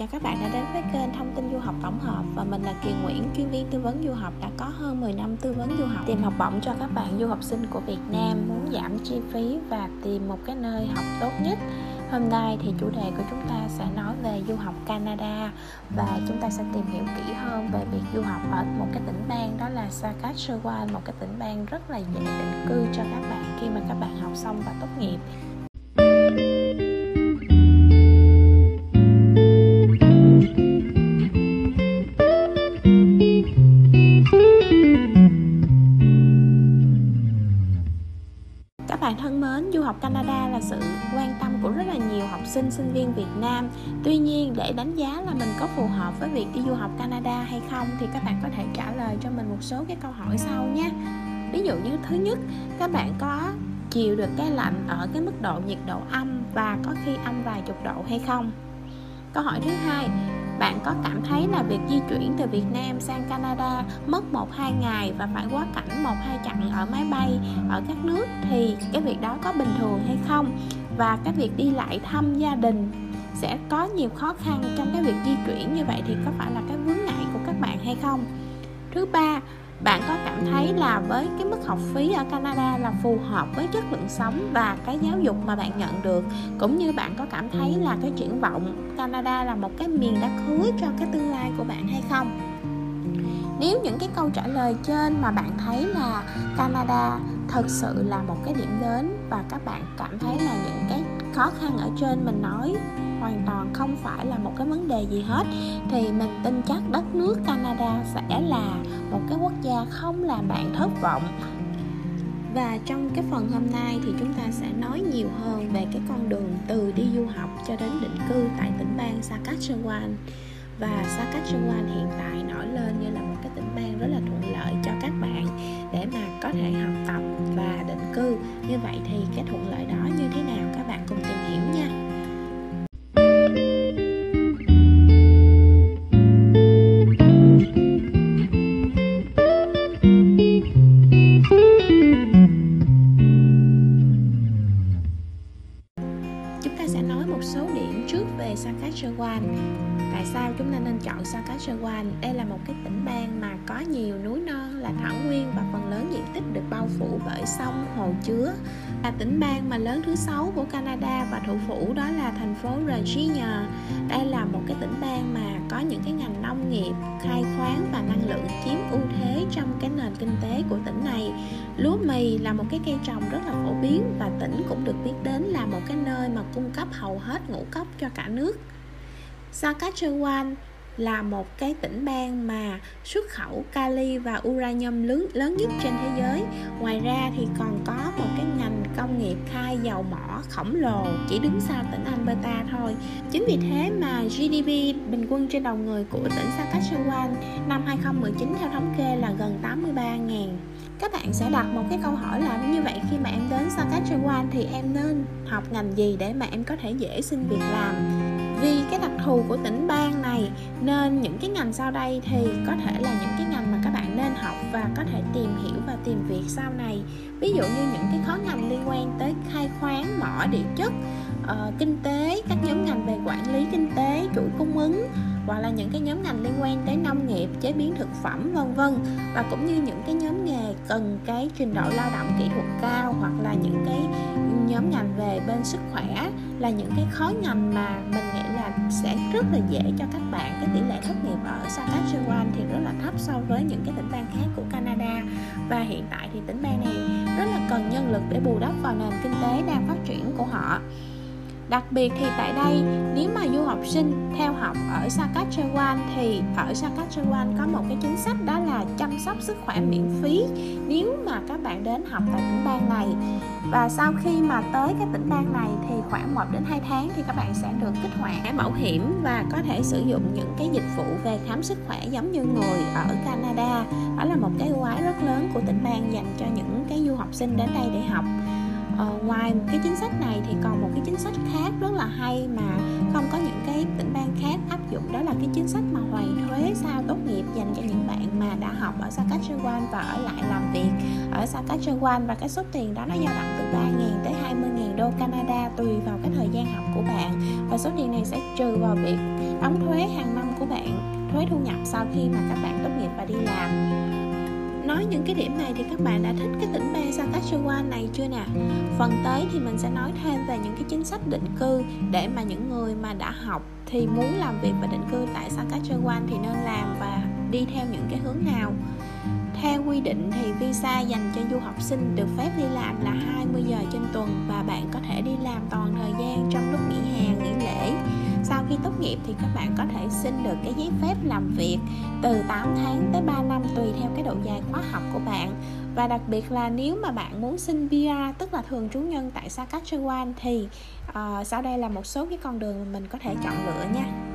chào các bạn đã đến với kênh thông tin du học tổng hợp và mình là Kiều Nguyễn, chuyên viên tư vấn du học đã có hơn 10 năm tư vấn du học tìm học bổng cho các bạn du học sinh của Việt Nam muốn giảm chi phí và tìm một cái nơi học tốt nhất. Hôm nay thì chủ đề của chúng ta sẽ nói về du học Canada và chúng ta sẽ tìm hiểu kỹ hơn về việc du học ở một cái tỉnh bang đó là Saskatchewan, một cái tỉnh bang rất là dễ định cư cho các bạn khi mà các bạn học xong và tốt nghiệp. Các bạn thân mến, du học Canada là sự quan tâm của rất là nhiều học sinh, sinh viên Việt Nam. Tuy nhiên, để đánh giá là mình có phù hợp với việc đi du học Canada hay không thì các bạn có thể trả lời cho mình một số cái câu hỏi sau nhé. Ví dụ như thứ nhất, các bạn có chịu được cái lạnh ở cái mức độ nhiệt độ âm và có khi âm vài chục độ hay không? Câu hỏi thứ hai, bạn có cảm thấy là việc di chuyển từ Việt Nam sang Canada mất 1-2 ngày và phải quá cảnh 1-2 chặng ở máy bay ở các nước thì cái việc đó có bình thường hay không? Và cái việc đi lại thăm gia đình sẽ có nhiều khó khăn trong cái việc di chuyển như vậy thì có phải là cái vướng ngại của các bạn hay không? Thứ ba, bạn có cảm thấy là với cái mức học phí ở Canada là phù hợp với chất lượng sống và cái giáo dục mà bạn nhận được? Cũng như bạn có cảm thấy là cái triển vọng Canada là một cái miền đất hứa cho cái tương lai của bạn hay không? Nếu những cái câu trả lời trên mà bạn thấy là Canada thật sự là một cái điểm đến và các bạn cảm thấy là những cái khó khăn ở trên, mình nói hoàn toàn không phải là một cái vấn đề gì hết, thì mình tin chắc đất nước Canada sẽ là một cái quốc gia không làm bạn thất vọng. Và trong cái phần hôm nay thì chúng ta sẽ nói nhiều hơn về cái con đường từ đi du học cho đến định cư tại tỉnh bang Saskatchewan. Và Saskatchewan hiện tại nổi lên như là một cái tỉnh bang rất là thuận lợi cho các bạn để mà có thể học tập và định cư. Như vậy thì cái thuận lợi đó như thế nào các bạn? Saskatchewan đây là một cái tỉnh bang mà có nhiều núi non, là thảo nguyên và phần lớn diện tích được bao phủ bởi sông, hồ chứa. Là tỉnh bang mà lớn thứ sáu của Canada và thủ phủ đó là thành phố Regina đây là một cái tỉnh bang mà có những cái ngành nông nghiệp khai khoáng và năng lượng chiếm ưu thế trong cái nền kinh tế của tỉnh này. Lúa mì là một cái cây trồng rất là phổ biến và tỉnh cũng được biết đến là một cái nơi mà cung cấp hầu hết ngũ cốc cho cả nước. Saskatchewan là một cái tỉnh bang mà xuất khẩu kali và uranium lớn lớn nhất trên thế giới. Ngoài ra thì còn có một cái ngành công nghiệp khai dầu mỏ khổng lồ chỉ đứng sau tỉnh Alberta thôi. Chính vì thế mà GDP bình quân trên đầu người của tỉnh Saskatchewan năm 2019 theo thống kê là gần 83.000 các bạn sẽ đặt một cái câu hỏi là như vậy, khi mà em đến Saskatchewan thì em nên học ngành gì để mà em có thể dễ xin việc làm vì cái đặc thù của tỉnh bang này nên những cái ngành sau đây thì có thể là những cái ngành mà các bạn nên học và có thể tìm hiểu và tìm việc sau này. Ví dụ như những cái khó ngành liên quan tới khai khoáng mỏ địa chất uh, kinh tế các nhóm ngành về quản lý kinh tế chuỗi cung ứng hoặc là những cái nhóm ngành liên quan tới nông nghiệp chế biến thực phẩm vân vân. Và cũng như những cái nhóm nghề cần cái trình độ lao động kỹ thuật cao hoặc là những cái nhóm ngành về bên sức khỏe là những cái khó ngành mà mình nghĩ là sẽ rất là dễ cho các bạn. Cái tỷ lệ thất nghiệp ở Saskatchewan thì rất là thấp so với những cái tỉnh bang khác của Canada. Và hiện tại thì tỉnh bang này rất là cần nhân lực để bù đắp vào nền kinh tế đang phát triển của họ. Đặc biệt thì tại đây, nếu mà du học sinh theo học ở Saskatchewan thì ở Saskatchewan có một cái chính sách đó là chăm sóc sức khỏe miễn phí. Nếu mà các bạn đến học tại tỉnh bang này và sau khi mà tới cái tỉnh bang này thì khoảng 1 đến 2 tháng thì các bạn sẽ được kích hoạt cái bảo hiểm và có thể sử dụng những cái dịch vụ về khám sức khỏe giống như người ở Canada. Đó là một cái ưu ái rất lớn của tỉnh bang dành cho những cái du học sinh đến đây để học uh, ngoài cái chính sách này thì còn một cái chính sách khác rất là hay mà không có những cái tỉnh bang khác áp dụng đó là cái chính sách mà hoàn thuế sau tốt nghiệp dành cho những bạn mà đã học ở Saskatchewan và ở lại làm việc ở Saskatchewan. Và cái số tiền đó nó dao động từ 3.000 tới 20.000 đô Canada tùy vào cái thời gian học của bạn. Và số tiền này sẽ trừ vào việc đóng thuế hàng năm của bạn thuế thu nhập sau khi mà các bạn tốt nghiệp và đi làm nói những cái điểm này thì các bạn đã thích cái tỉnh bang Saskatchewan này chưa nè phần tới thì mình sẽ nói thêm về những cái chính sách định cư để mà những người mà đã học thì muốn làm việc và định cư tại Saskatchewan thì nên làm và đi theo những cái hướng nào theo quy định thì visa dành cho du học sinh được phép đi làm là 20 giờ trên tuần và bạn có thể đi làm toàn thời gian trong lúc nghỉ hè, nghỉ lễ. Sau khi tốt nghiệp thì các bạn có thể xin được cái giấy phép làm việc từ 8 tháng tới 3 năm tùy theo cái độ dài khóa học của bạn. Và đặc biệt là nếu mà bạn muốn xin PR tức là thường trú nhân tại Saskatchewan thì uh, sau đây là một số cái con đường mà mình có thể chọn lựa nha.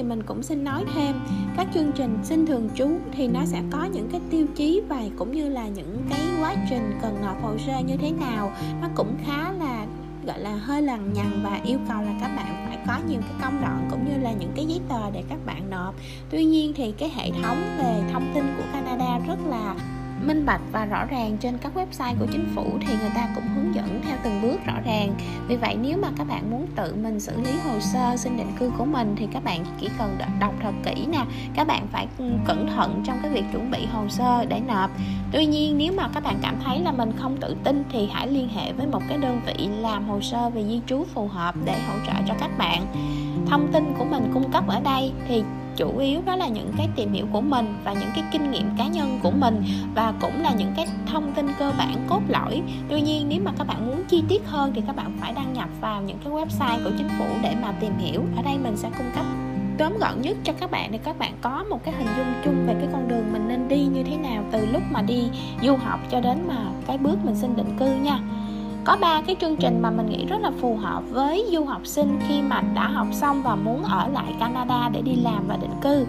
Thì mình cũng xin nói thêm. Các chương trình xin thường trú thì nó sẽ có những cái tiêu chí và cũng như là những cái quá trình cần nộp hồ sơ như thế nào. Nó cũng khá là, gọi là, hơi lằng nhằng và yêu cầu là các bạn phải có nhiều cái công đoạn cũng như là những cái giấy tờ để các bạn nộp. Tuy nhiên thì cái hệ thống về thông tin của Canada rất là minh bạch và rõ ràng trên các website của chính phủ thì người ta cũng hướng dẫn theo từng bước rõ ràng. Vì vậy, nếu mà các bạn muốn tự mình xử lý hồ sơ xin định cư của mình thì các bạn chỉ cần đọc thật kỹ nè. Các bạn phải cẩn thận trong cái việc chuẩn bị hồ sơ để nộp. Tuy nhiên, nếu mà các bạn cảm thấy là mình không tự tin thì hãy liên hệ với một cái đơn vị làm hồ sơ về di trú phù hợp để hỗ trợ cho các bạn. Thông tin của mình cung cấp ở đây thì chủ yếu đó là những cái tìm hiểu của mình và những cái kinh nghiệm cá nhân của mình và cũng là những cái thông tin cơ bản cốt lõi. Tuy nhiên, nếu mà các bạn muốn chi tiết hơn thì các bạn phải đăng nhập vào những cái website của chính phủ để mà tìm hiểu. Ở đây mình sẽ cung cấp tóm gọn nhất cho các bạn để các bạn có một cái hình dung chung về cái con đường mình nên đi như thế nào từ lúc mà đi du học cho đến mà cái bước mình xin định cư nha có ba cái chương trình mà mình nghĩ rất là phù hợp với du học sinh khi mà đã học xong và muốn ở lại Canada để đi làm và định cư.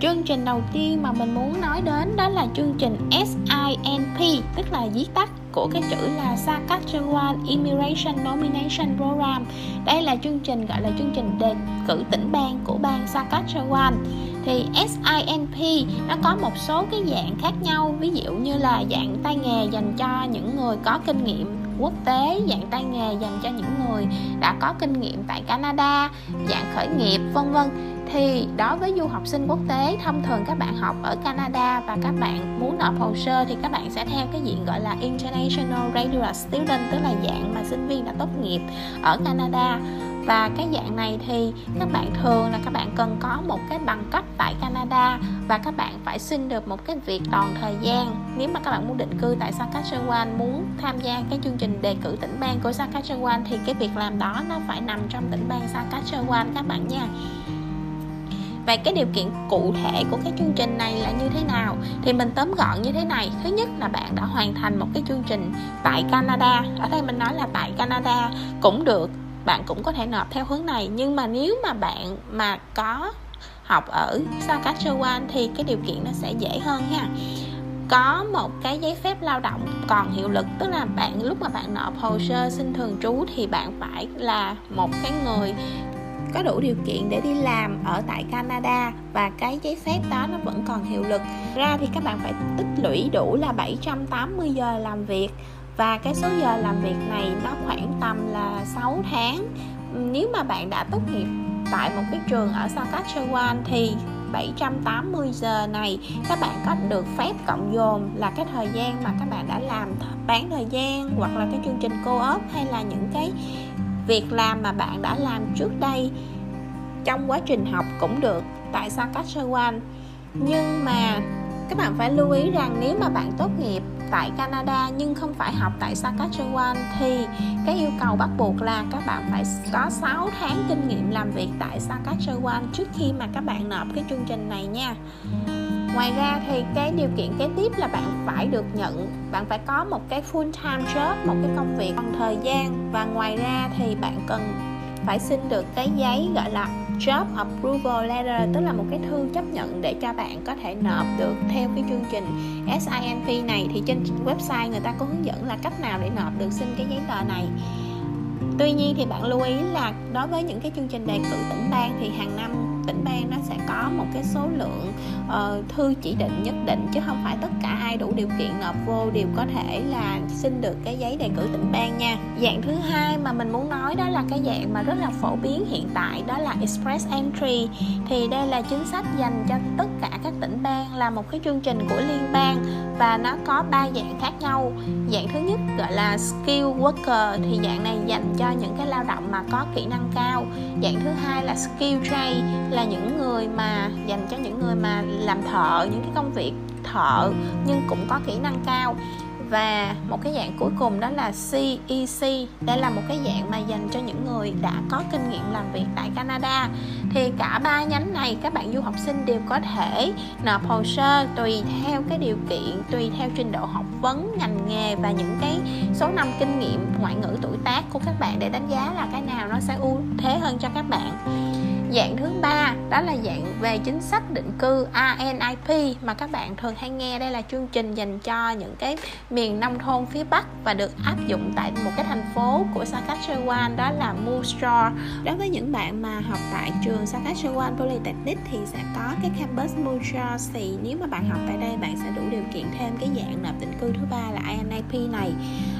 Chương trình đầu tiên mà mình muốn nói đến đó là chương trình SINP tức là viết tắt của cái chữ là Saskatchewan Immigration Nomination Program. Đây là chương trình, gọi là chương trình đề cử tỉnh bang của bang Saskatchewan. Thì SINP nó có một số cái dạng khác nhau, ví dụ như là dạng tay nghề dành cho những người có kinh nghiệm quốc tế, dạng tay nghề dành cho những người đã có kinh nghiệm tại Canada, dạng khởi nghiệp, vân vân. Thì đối với du học sinh quốc tế, thông thường các bạn học ở Canada và các bạn muốn nộp hồ sơ thì các bạn sẽ theo cái diện gọi là International Graduate Student, tức là dạng mà sinh viên đã tốt nghiệp ở Canada và cái dạng này thì các bạn thường là các bạn cần có một cái bằng cấp tại Canada và các bạn phải xin được một cái việc toàn thời gian. Nếu mà các bạn muốn định cư tại Saskatchewan, muốn tham gia cái chương trình đề cử tỉnh bang của Saskatchewan thì cái việc làm đó nó phải nằm trong tỉnh bang Saskatchewan các bạn nha. Và cái điều kiện cụ thể của cái chương trình này là như thế nào? Thì mình tóm gọn như thế này. Thứ nhất là bạn đã hoàn thành một cái chương trình tại Canada. Ở đây mình nói là tại Canada cũng được bạn cũng có thể nộp theo hướng này. Nhưng mà nếu mà bạn mà có học ở Saskatchewan thì cái điều kiện nó sẽ dễ hơn ha. Có một cái giấy phép lao động còn hiệu lực, tức là bạn, lúc mà bạn nộp hồ sơ xin thường trú thì bạn phải là một cái người có đủ điều kiện để đi làm ở tại Canada và cái giấy phép đó nó vẫn còn hiệu lực. Ra thì các bạn phải tích lũy đủ là 780 giờ làm việc và cái số giờ làm việc này nó khoảng tầm là 6 tháng. Nếu mà bạn đã tốt nghiệp tại một cái trường ở Saskatchewan thì 780 giờ này các bạn có được phép cộng dồn là cái thời gian mà các bạn đã làm bán thời gian hoặc là cái chương trình co-op hay là những cái việc làm mà bạn đã làm trước đây trong quá trình học cũng được tại Saskatchewan nhưng mà các bạn phải lưu ý rằng nếu mà bạn tốt nghiệp tại Canada nhưng không phải học tại Saskatchewan thì cái yêu cầu bắt buộc là các bạn phải có 6 tháng kinh nghiệm làm việc tại Saskatchewan trước khi mà các bạn nộp cái chương trình này nha. Ngoài ra thì cái điều kiện kế tiếp là bạn phải được nhận, bạn phải có một cái full time job, một cái công việc bằng thời gian. Và ngoài ra thì bạn cần phải xin được cái giấy, gọi là job approval letter, tức là một cái thư chấp nhận để cho bạn có thể nộp được theo cái chương trình SIMP này. Thì trên website người ta có hướng dẫn là cách nào để nộp được xin cái giấy tờ này. Tuy nhiên thì bạn lưu ý là đối với những cái chương trình đề cử tỉnh bang thì hàng năm tỉnh bang nó sẽ có một cái số lượng uh, thư chỉ định nhất định chứ không phải tất cả ai đủ điều kiện nộp vô đều có thể là xin được cái giấy đề cử tỉnh bang nha. Dạng thứ hai mà mình muốn nói đó là cái dạng mà rất là phổ biến hiện tại đó là express entry. Thì đây là chính sách dành cho tất cả các tỉnh bang là một cái chương trình của liên bang và nó có ba dạng khác nhau. Dạng thứ nhất gọi là skill worker thì dạng này dành cho những cái lao động mà có kỹ năng cao. Dạng thứ hai là skill trade là những người mà dành cho những người mà làm thợ, những cái công việc thợ, nhưng cũng có kỹ năng cao. Và một cái dạng cuối cùng đó là CEC đây là một cái dạng mà dành cho những người đã có kinh nghiệm làm việc tại Canada. Thì cả ba nhánh này, các bạn du học sinh đều có thể nộp hồ sơ tùy theo cái điều kiện, tùy theo trình độ học vấn, ngành nghề và những cái số năm kinh nghiệm ngoại ngữ tuổi tác của các bạn. Để đánh giá là cái nào nó sẽ ưu thế hơn cho các bạn dạng thứ ba, đó là dạng về chính sách định cư ANIP mà các bạn thường hay nghe. Đây là chương trình dành cho những cái miền nông thôn phía bắc và được áp dụng tại một cái thành phố của Saskatchewan, đó là Moose Jaw đối với những bạn mà học tại trường Saskatchewan Polytechnic thì sẽ có cái campus Moose Jaw thì nếu mà bạn học tại đây, bạn sẽ đủ điều kiện thêm cái dạng nộp định cư thứ ba là ANIP này.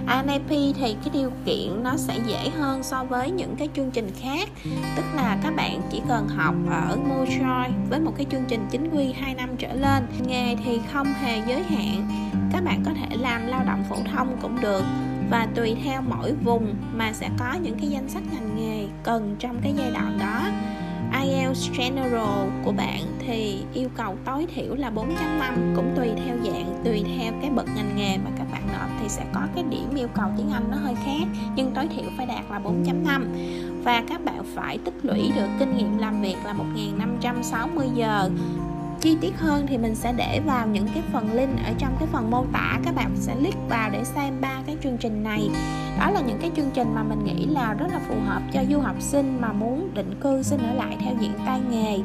ANIP thì cái điều kiện nó sẽ dễ hơn so với những cái chương trình khác. Tức là các bạn chỉ cần học ở Mojoy với một cái chương trình chính quy 2 năm trở lên. Nghề thì không hề giới hạn. Các bạn có thể làm lao động phổ thông cũng được. Và tùy theo mỗi vùng mà sẽ có những cái danh sách ngành nghề cần trong cái giai đoạn đó. IELTS General của bạn thì yêu cầu tối thiểu là 4.5 cũng tùy theo dạng, tùy theo cái bậc ngành nghề mà các bạn nộp thì sẽ có cái điểm yêu cầu tiếng Anh nó hơi khác, nhưng tối thiểu phải đạt là 4.5 và các bạn phải tích lũy được kinh nghiệm làm việc là 1.560 giờ chi tiết hơn thì mình sẽ để vào những cái phần link ở trong cái phần mô tả. Các bạn sẽ click vào để xem ba cái chương trình này. Đó là những cái chương trình mà mình nghĩ là rất là phù hợp cho du học sinh mà muốn định cư xin ở lại theo diện tay nghề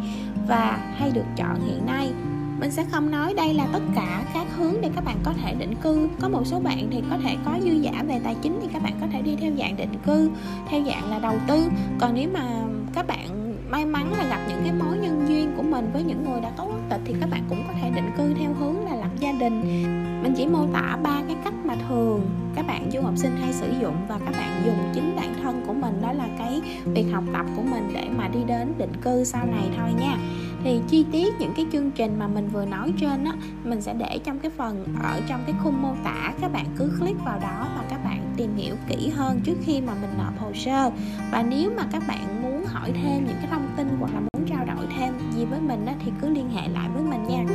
và hay được chọn hiện nay. Mình sẽ không nói đây là tất cả các hướng để các bạn có thể định cư. Có một số bạn thì có thể có dư giả về tài chính thì các bạn có thể đi theo dạng định cư, theo dạng là đầu tư. Còn nếu mà các bạn may mắn là gặp những cái mối nhân duyên của mình với những người đã có quốc tịch thì các bạn cũng có thể định cư theo hướng là lập gia đình. Mình chỉ mô tả ba cái cách mà thường các bạn du học sinh hay sử dụng và các bạn dùng chính bản thân của mình, đó là cái việc học tập của mình để mà đi đến định cư sau này thôi nha. Thì chi tiết những cái chương trình mà mình vừa nói trên á, mình sẽ để trong cái phần ở trong cái khung mô tả, các bạn cứ click vào đó và các bạn tìm hiểu kỹ hơn trước khi mà mình nộp hồ sơ. Và nếu mà các bạn muốn hỏi thêm những cái thông tin hoặc là muốn trao đổi thêm gì với mình thì cứ liên hệ lại với mình nha.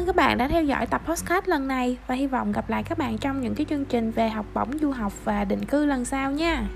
Ơn các bạn đã theo dõi tập podcast lần này và hy vọng gặp lại các bạn trong những cái chương trình về học bổng du học và định cư lần sau nha.